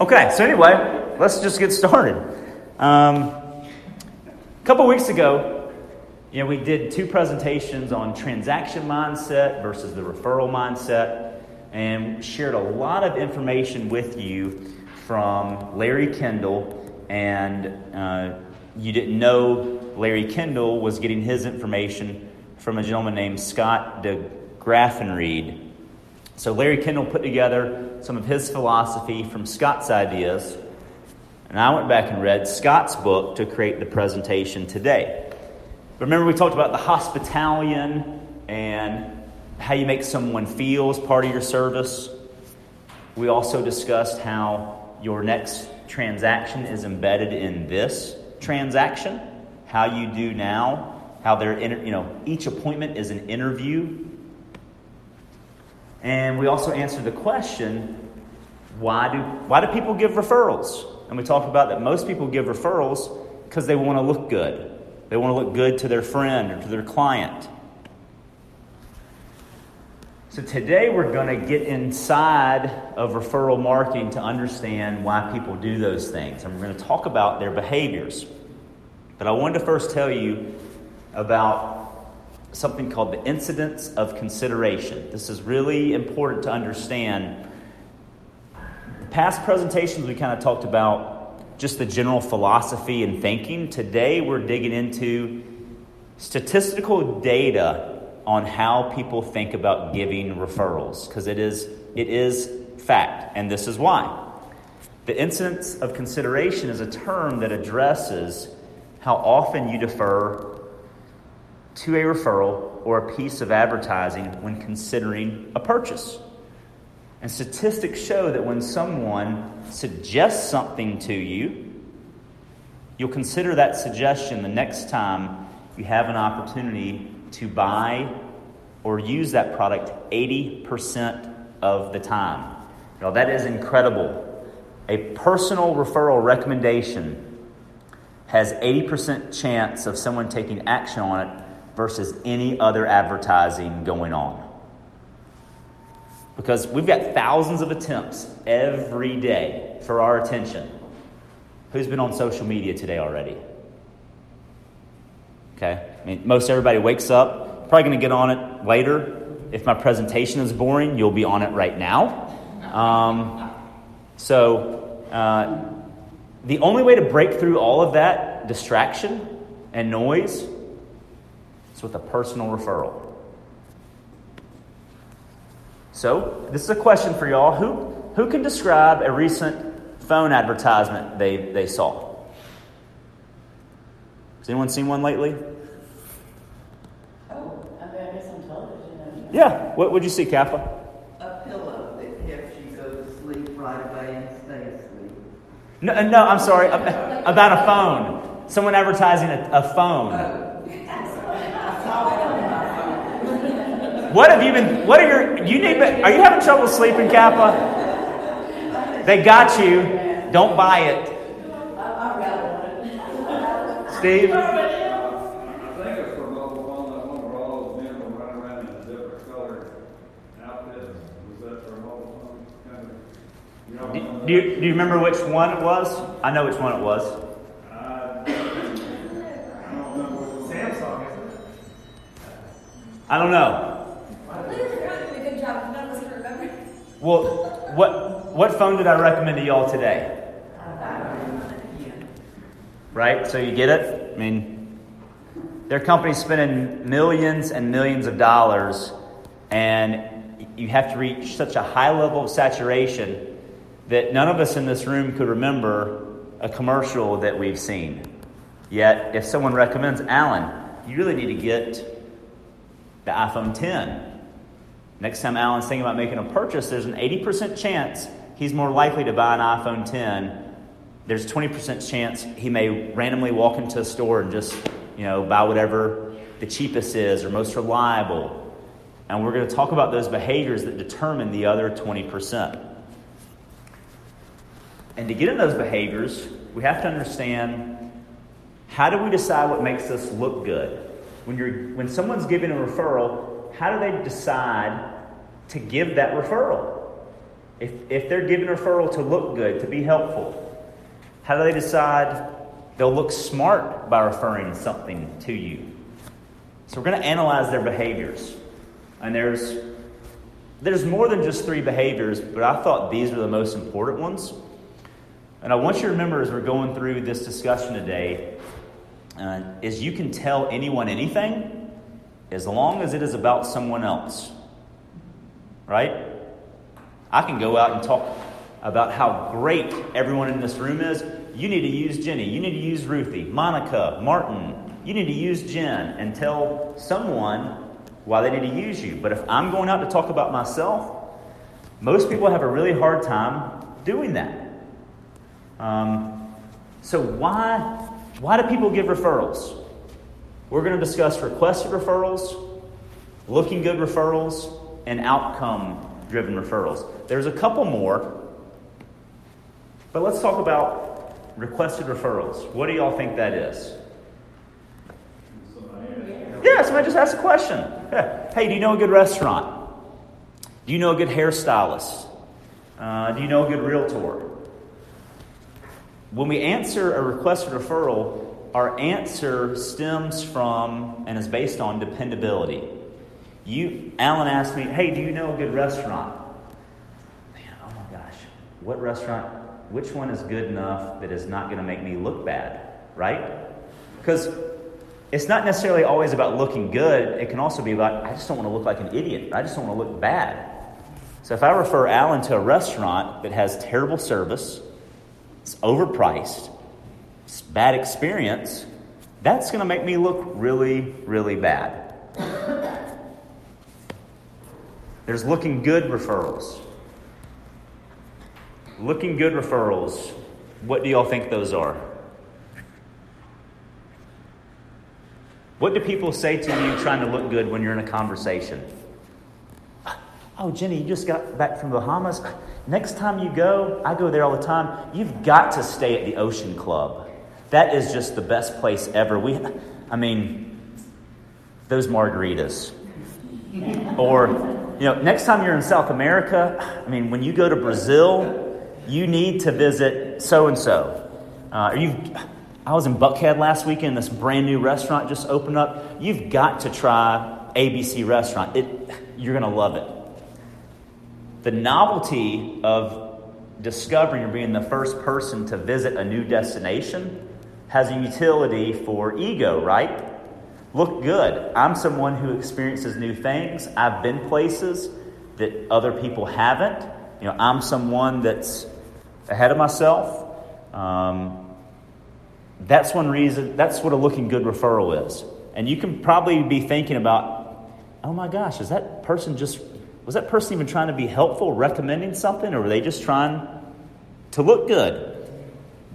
Okay, so anyway, let's just get started. Um, a couple weeks ago, you know, we did two presentations on transaction mindset versus the referral mindset, and shared a lot of information with you from Larry Kendall. And uh, you didn't know Larry Kendall was getting his information from a gentleman named Scott de Graffenried. So Larry Kendall put together some of his philosophy from Scott's ideas, and I went back and read Scott's book to create the presentation today. Remember, we talked about the hospitalian and how you make someone feel as part of your service. We also discussed how your next transaction is embedded in this transaction, how you do now, how they're, you know, each appointment is an interview and we also answered the question why do, why do people give referrals? And we talked about that most people give referrals because they want to look good. They want to look good to their friend or to their client. So today we're going to get inside of referral marketing to understand why people do those things. And we're going to talk about their behaviors. But I wanted to first tell you about something called the incidence of consideration. This is really important to understand. Past presentations, we kind of talked about just the general philosophy and thinking. Today, we're digging into statistical data on how people think about giving referrals because it is, it is fact, and this is why. The incidence of consideration is a term that addresses how often you defer to a referral or a piece of advertising when considering a purchase. And statistics show that when someone suggests something to you, you'll consider that suggestion the next time you have an opportunity to buy or use that product 80% of the time. Now, that is incredible. A personal referral recommendation has 80% chance of someone taking action on it versus any other advertising going on. Because we've got thousands of attempts every day for our attention. Who's been on social media today already? Okay? I mean, most everybody wakes up, probably going to get on it later. If my presentation is boring, you'll be on it right now. Um, so, uh, the only way to break through all of that distraction and noise it's with a personal referral. So, this is a question for y'all. Who, who can describe a recent phone advertisement they, they saw? Has anyone seen one lately? Oh, I guess on television. Yeah. What would you see, Kappa? A pillow that helps you go to sleep right away and stay asleep. No, no I'm sorry. About a phone. Someone advertising a, a phone. Oh. What have you been? What are your? You need. Are you having trouble sleeping, Kappa? They got you. Don't buy it. Steve. Do you, do you remember which one it was? I know which one it was. I don't know. Well, what, what phone did I recommend to y'all today? Right? So you get it? I mean, their company's spending millions and millions of dollars, and you have to reach such a high level of saturation that none of us in this room could remember a commercial that we've seen. Yet, if someone recommends Alan, you really need to get the iPhone 10 Next time Alan's thinking about making a purchase, there's an 80% chance he's more likely to buy an iPhone 10. There's a 20% chance he may randomly walk into a store and just, you know, buy whatever the cheapest is or most reliable. And we're going to talk about those behaviors that determine the other 20%. And to get in those behaviors, we have to understand how do we decide what makes us look good? When, you're, when someone's giving a referral, how do they decide to give that referral? If, if they're giving referral to look good, to be helpful, how do they decide they'll look smart by referring something to you? So we're going to analyze their behaviors. And there's, there's more than just three behaviors, but I thought these were the most important ones. And I want you to remember as we're going through this discussion today, uh, is you can tell anyone anything as long as it is about someone else. Right? I can go out and talk about how great everyone in this room is. You need to use Jenny. You need to use Ruthie, Monica, Martin. You need to use Jen and tell someone why they need to use you. But if I'm going out to talk about myself, most people have a really hard time doing that. Um, so why why do people give referrals? We're going to discuss requested referrals, looking good referrals, and outcome driven referrals. There's a couple more, but let's talk about requested referrals. What do y'all think that is? Yeah, somebody just asked a question. Hey, do you know a good restaurant? Do you know a good hairstylist? Uh, do you know a good realtor? When we answer a requested referral, our answer stems from and is based on dependability. You, Alan asked me, "Hey, do you know a good restaurant?" Man, oh my gosh, what restaurant? Which one is good enough that is not going to make me look bad, right? Because it's not necessarily always about looking good. It can also be about I just don't want to look like an idiot. I just don't want to look bad. So if I refer Alan to a restaurant that has terrible service, it's overpriced, bad experience, that's going to make me look really, really bad. There's looking good referrals. Looking good referrals. What do y'all think those are? What do people say to you trying to look good when you're in a conversation? Oh, Jenny, you just got back from the Bahamas. Next time you go, I go there all the time. You've got to stay at the Ocean Club. That is just the best place ever. We, I mean, those margaritas. Or you know, next time you're in South America, I mean, when you go to Brazil, you need to visit so and so. you I was in Buckhead last weekend. This brand new restaurant just opened up. You've got to try ABC Restaurant. It, you're going to love it. The novelty of discovering or being the first person to visit a new destination has a utility for ego, right? look good. I'm someone who experiences new things. I've been places that other people haven't. You know, I'm someone that's ahead of myself. Um, that's one reason, that's what a looking good referral is. And you can probably be thinking about, oh my gosh, is that person just, was that person even trying to be helpful, recommending something, or were they just trying to look good?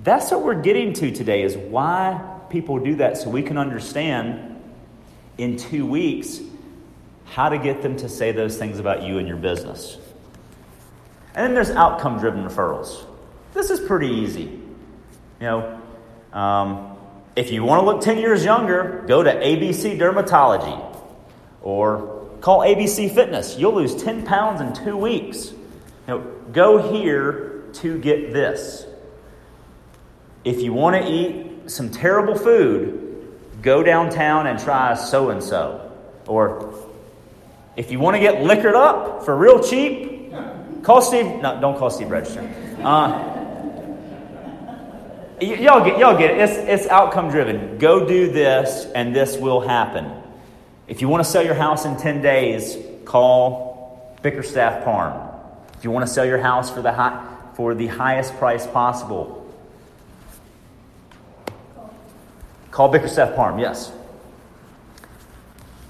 That's what we're getting to today is why people do that so we can understand in two weeks how to get them to say those things about you and your business. And then there's outcome driven referrals. This is pretty easy. You know, um, if you want to look 10 years younger, go to ABC Dermatology or call ABC Fitness. You'll lose 10 pounds in two weeks. You know, go here to get this. If you want to eat some terrible food, go downtown and try so and so. Or if you want to get liquored up for real cheap, call Steve. No, don't call Steve Register. Uh, y- y'all get y'all get it. It's, it's outcome driven. Go do this, and this will happen. If you want to sell your house in ten days, call Bickerstaff Parham. If you want to sell your house for the high, for the highest price possible, Call Bickerstaff Parham, yes.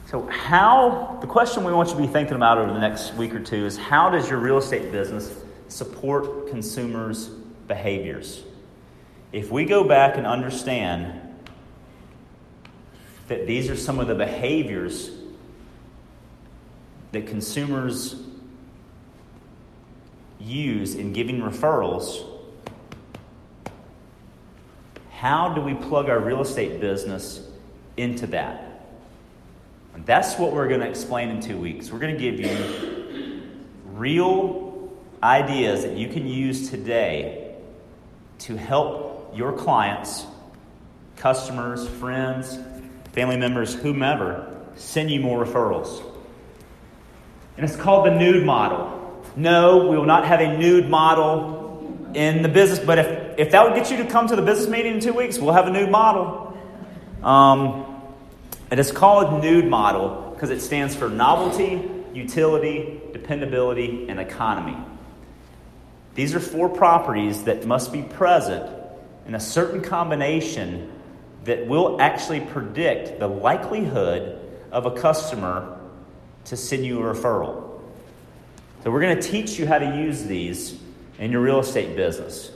So, how, the question we want you to be thinking about over the next week or two is how does your real estate business support consumers' behaviors? If we go back and understand that these are some of the behaviors that consumers use in giving referrals, how do we plug our real estate business into that? And that's what we're going to explain in two weeks. We're going to give you real ideas that you can use today to help your clients, customers, friends, family members, whomever, send you more referrals. And it's called the nude model. No, we will not have a nude model in the business, but if, if that would get you to come to the business meeting in two weeks, we'll have a nude model. Um, it is called nude model because it stands for novelty, utility, dependability, and economy. These are four properties that must be present in a certain combination that will actually predict the likelihood of a customer to send you a referral. So, we're going to teach you how to use these in your real estate business.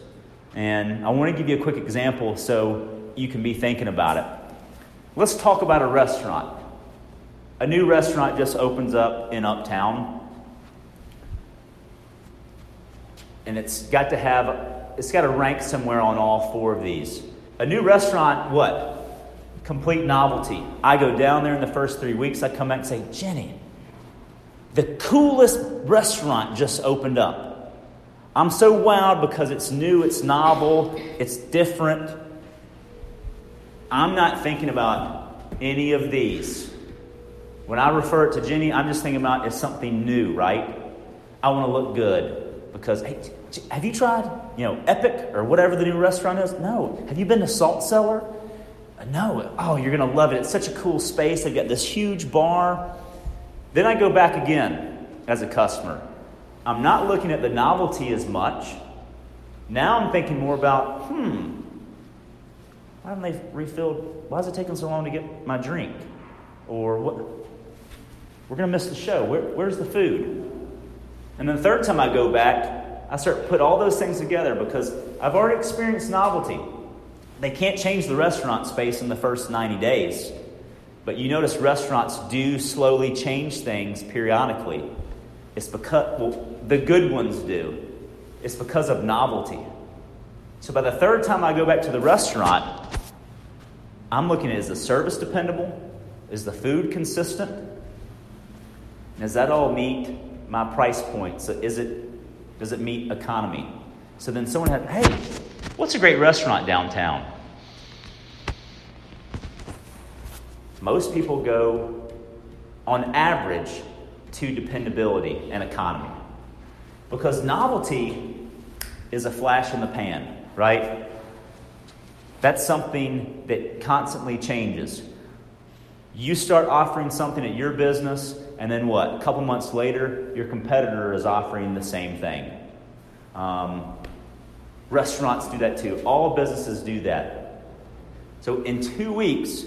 And I want to give you a quick example so you can be thinking about it. Let's talk about a restaurant. A new restaurant just opens up in Uptown. And it's got to have, it's got to rank somewhere on all four of these. A new restaurant, what? Complete novelty. I go down there in the first three weeks, I come back and say, Jenny, the coolest restaurant just opened up. I'm so wowed because it's new, it's novel, it's different. I'm not thinking about any of these. When I refer it to Jenny, I'm just thinking about it's something new, right? I want to look good because, hey, have you tried, you know, Epic or whatever the new restaurant is? No. Have you been to Salt Cellar? No. Oh, you're going to love it. It's such a cool space. They've got this huge bar. Then I go back again as a customer. I'm not looking at the novelty as much. Now I'm thinking more about, hmm, why haven't they refilled? Why is it taking so long to get my drink? Or what? We're going to miss the show. Where, where's the food? And then the third time I go back, I start to put all those things together because I've already experienced novelty. They can't change the restaurant space in the first 90 days. But you notice restaurants do slowly change things periodically. It's because, well, the good ones do. It's because of novelty. So by the third time I go back to the restaurant, I'm looking at is the service dependable? Is the food consistent? And does that all meet my price point? So is it does it meet economy? So then someone had, hey, what's a great restaurant downtown? Most people go, on average, to dependability and economy. Because novelty is a flash in the pan, right? That's something that constantly changes. You start offering something at your business, and then what? A couple months later, your competitor is offering the same thing. Um, restaurants do that too. All businesses do that. So, in two weeks,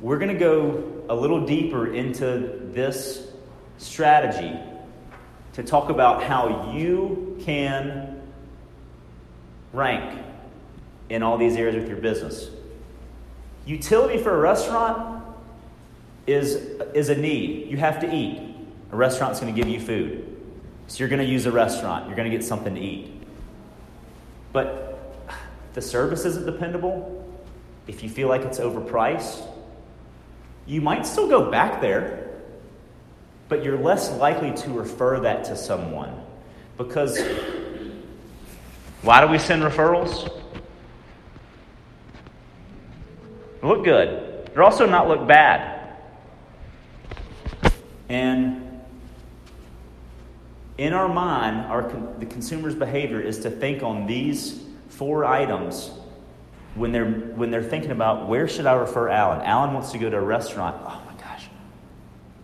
we're going to go a little deeper into this strategy to talk about how you can rank in all these areas with your business. Utility for a restaurant is, is a need. You have to eat. A restaurant's going to give you food. So you're going to use a restaurant. You're going to get something to eat. But the service isn't dependable. If you feel like it's overpriced, you might still go back there, but you're less likely to refer that to someone. Because why do we send referrals? Look good. They're also not look bad. And in our mind, our, the consumer's behavior is to think on these four items when they're when they're thinking about where should I refer Alan? Alan wants to go to a restaurant. Oh my gosh.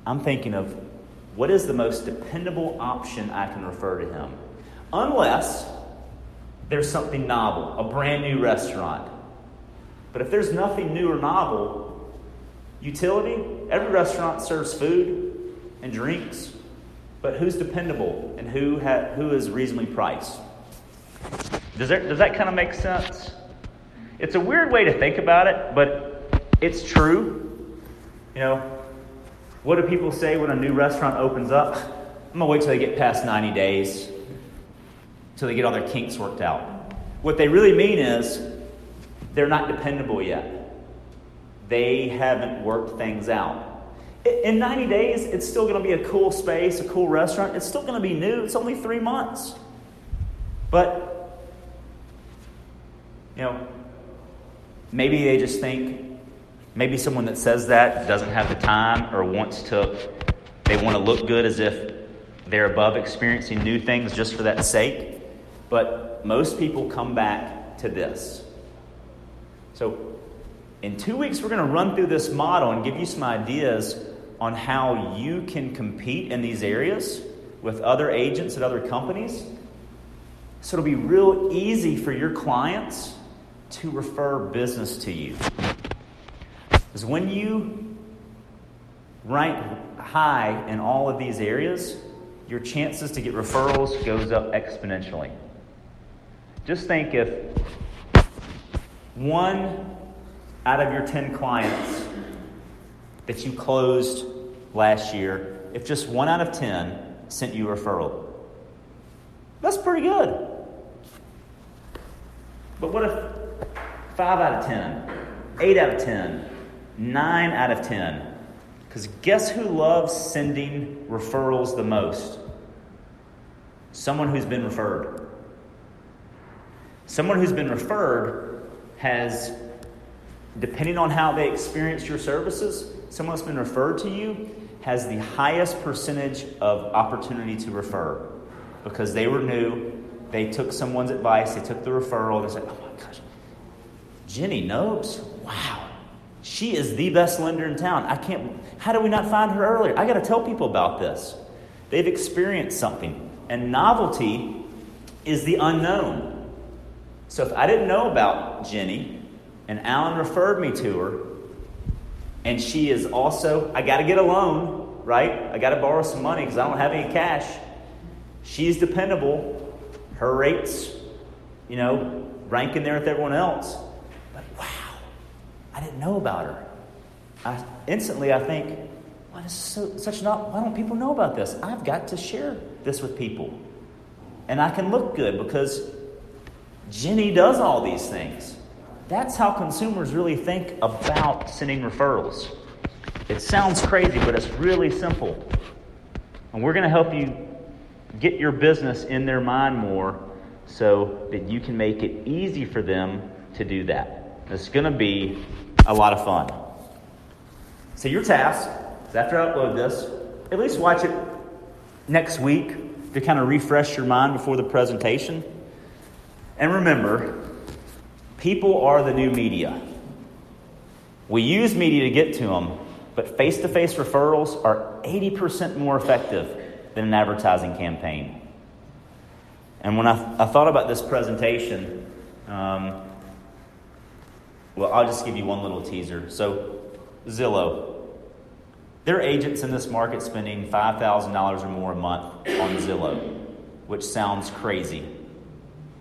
I'm thinking of what is the most dependable option I can refer to him? Unless there's something novel, a brand new restaurant. But if there's nothing new or novel, utility, every restaurant serves food and drinks. But who's dependable and who, ha- who is reasonably priced? Does does that kind of make sense? It's a weird way to think about it, but it's true. You know, what do people say when a new restaurant opens up? I'm going to wait till they get past 90 days, till they get all their kinks worked out. What they really mean is they're not dependable yet. They haven't worked things out. In 90 days, it's still going to be a cool space, a cool restaurant. It's still going to be new. It's only three months. But, you know, maybe they just think, maybe someone that says that doesn't have the time or wants to, they want to look good as if they're above experiencing new things just for that sake. But most people come back to this. So, in two weeks, we're going to run through this model and give you some ideas on how you can compete in these areas with other agents at other companies. So it'll be real easy for your clients to refer business to you. Because when you rank high in all of these areas, your chances to get referrals goes up exponentially. Just think if one out of your 10 clients that you closed last year, if just one out of 10 sent you a referral, that's pretty good. But what if 5 out of 10, 8 out of 10, 9 out of 10? Because guess who loves sending referrals the most? Someone who's been referred. Someone who's been referred has, depending on how they experience your services, someone that's been referred to you has the highest percentage of opportunity to refer because they were new, they took someone's advice, they took the referral, and they said, oh my gosh, Jenny Nobes, wow, she is the best lender in town. I can't, how did we not find her earlier? I got to tell people about this. They've experienced something. And novelty is the unknown. So if I didn't know about Jenny and Alan referred me to her, and she is also, I got to get a loan, right? I got to borrow some money because I don't have any cash. She's dependable. Her rates, you know, ranking there with everyone else. I didn't know about her. I, instantly, I think, why is so, such not? Why don't people know about this? I've got to share this with people, and I can look good because Jenny does all these things. That's how consumers really think about sending referrals. It sounds crazy, but it's really simple. And we're going to help you get your business in their mind more so that you can make it easy for them to do that. It's going to be a lot of fun. So, your task is after I upload this, at least watch it next week to kind of refresh your mind before the presentation. And remember, people are the new media. We use media to get to them, but face to face referrals are 80% more effective than an advertising campaign. And when I, I thought about this presentation, um, well, I'll just give you one little teaser. So, Zillow. There are agents in this market spending $5,000 or more a month on Zillow, which sounds crazy.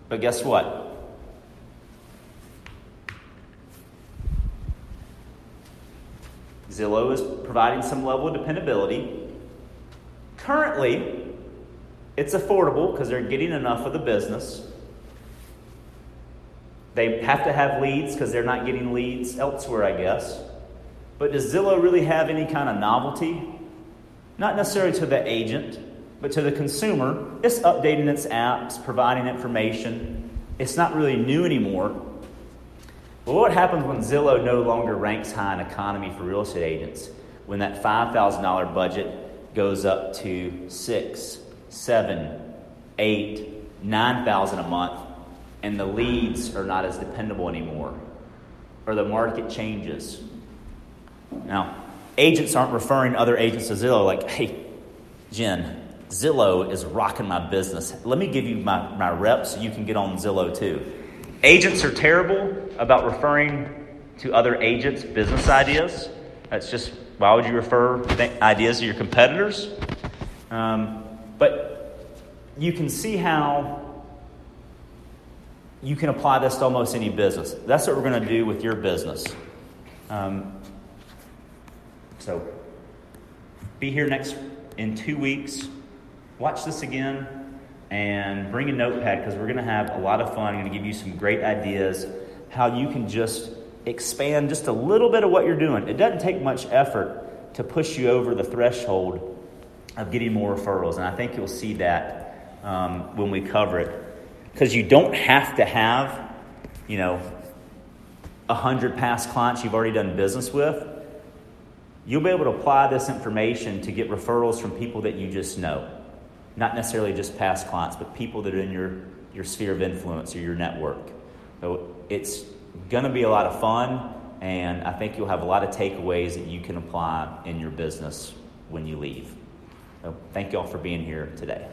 But guess what? Zillow is providing some level of dependability. Currently, it's affordable because they're getting enough of the business. They have to have leads because they're not getting leads elsewhere, I guess. But does Zillow really have any kind of novelty? Not necessarily to the agent, but to the consumer. It's updating its apps, providing information. It's not really new anymore. But what happens when Zillow no longer ranks high in economy for real estate agents? When that $5,000 budget goes up to six, seven, eight, nine thousand a month, and the leads are not as dependable anymore, or the market changes. Now, agents aren't referring other agents to Zillow like, hey, Jen, Zillow is rocking my business. Let me give you my, my reps so you can get on Zillow too. Agents are terrible about referring to other agents' business ideas. That's just, why would you refer ideas to your competitors? Um, but you can see how you can apply this to almost any business. That's what we're going to do with your business. Um, so be here next in two weeks. Watch this again and bring a notepad because we're going to have a lot of fun. I'm going to give you some great ideas how you can just expand just a little bit of what you're doing. It doesn't take much effort to push you over the threshold of getting more referrals, and I think you'll see that um, when we cover it. Because you don't have to have, you know, a hundred past clients you've already done business with. You'll be able to apply this information to get referrals from people that you just know, not necessarily just past clients, but people that are in your your sphere of influence or your network. So it's going to be a lot of fun, and I think you'll have a lot of takeaways that you can apply in your business when you leave. So thank you all for being here today.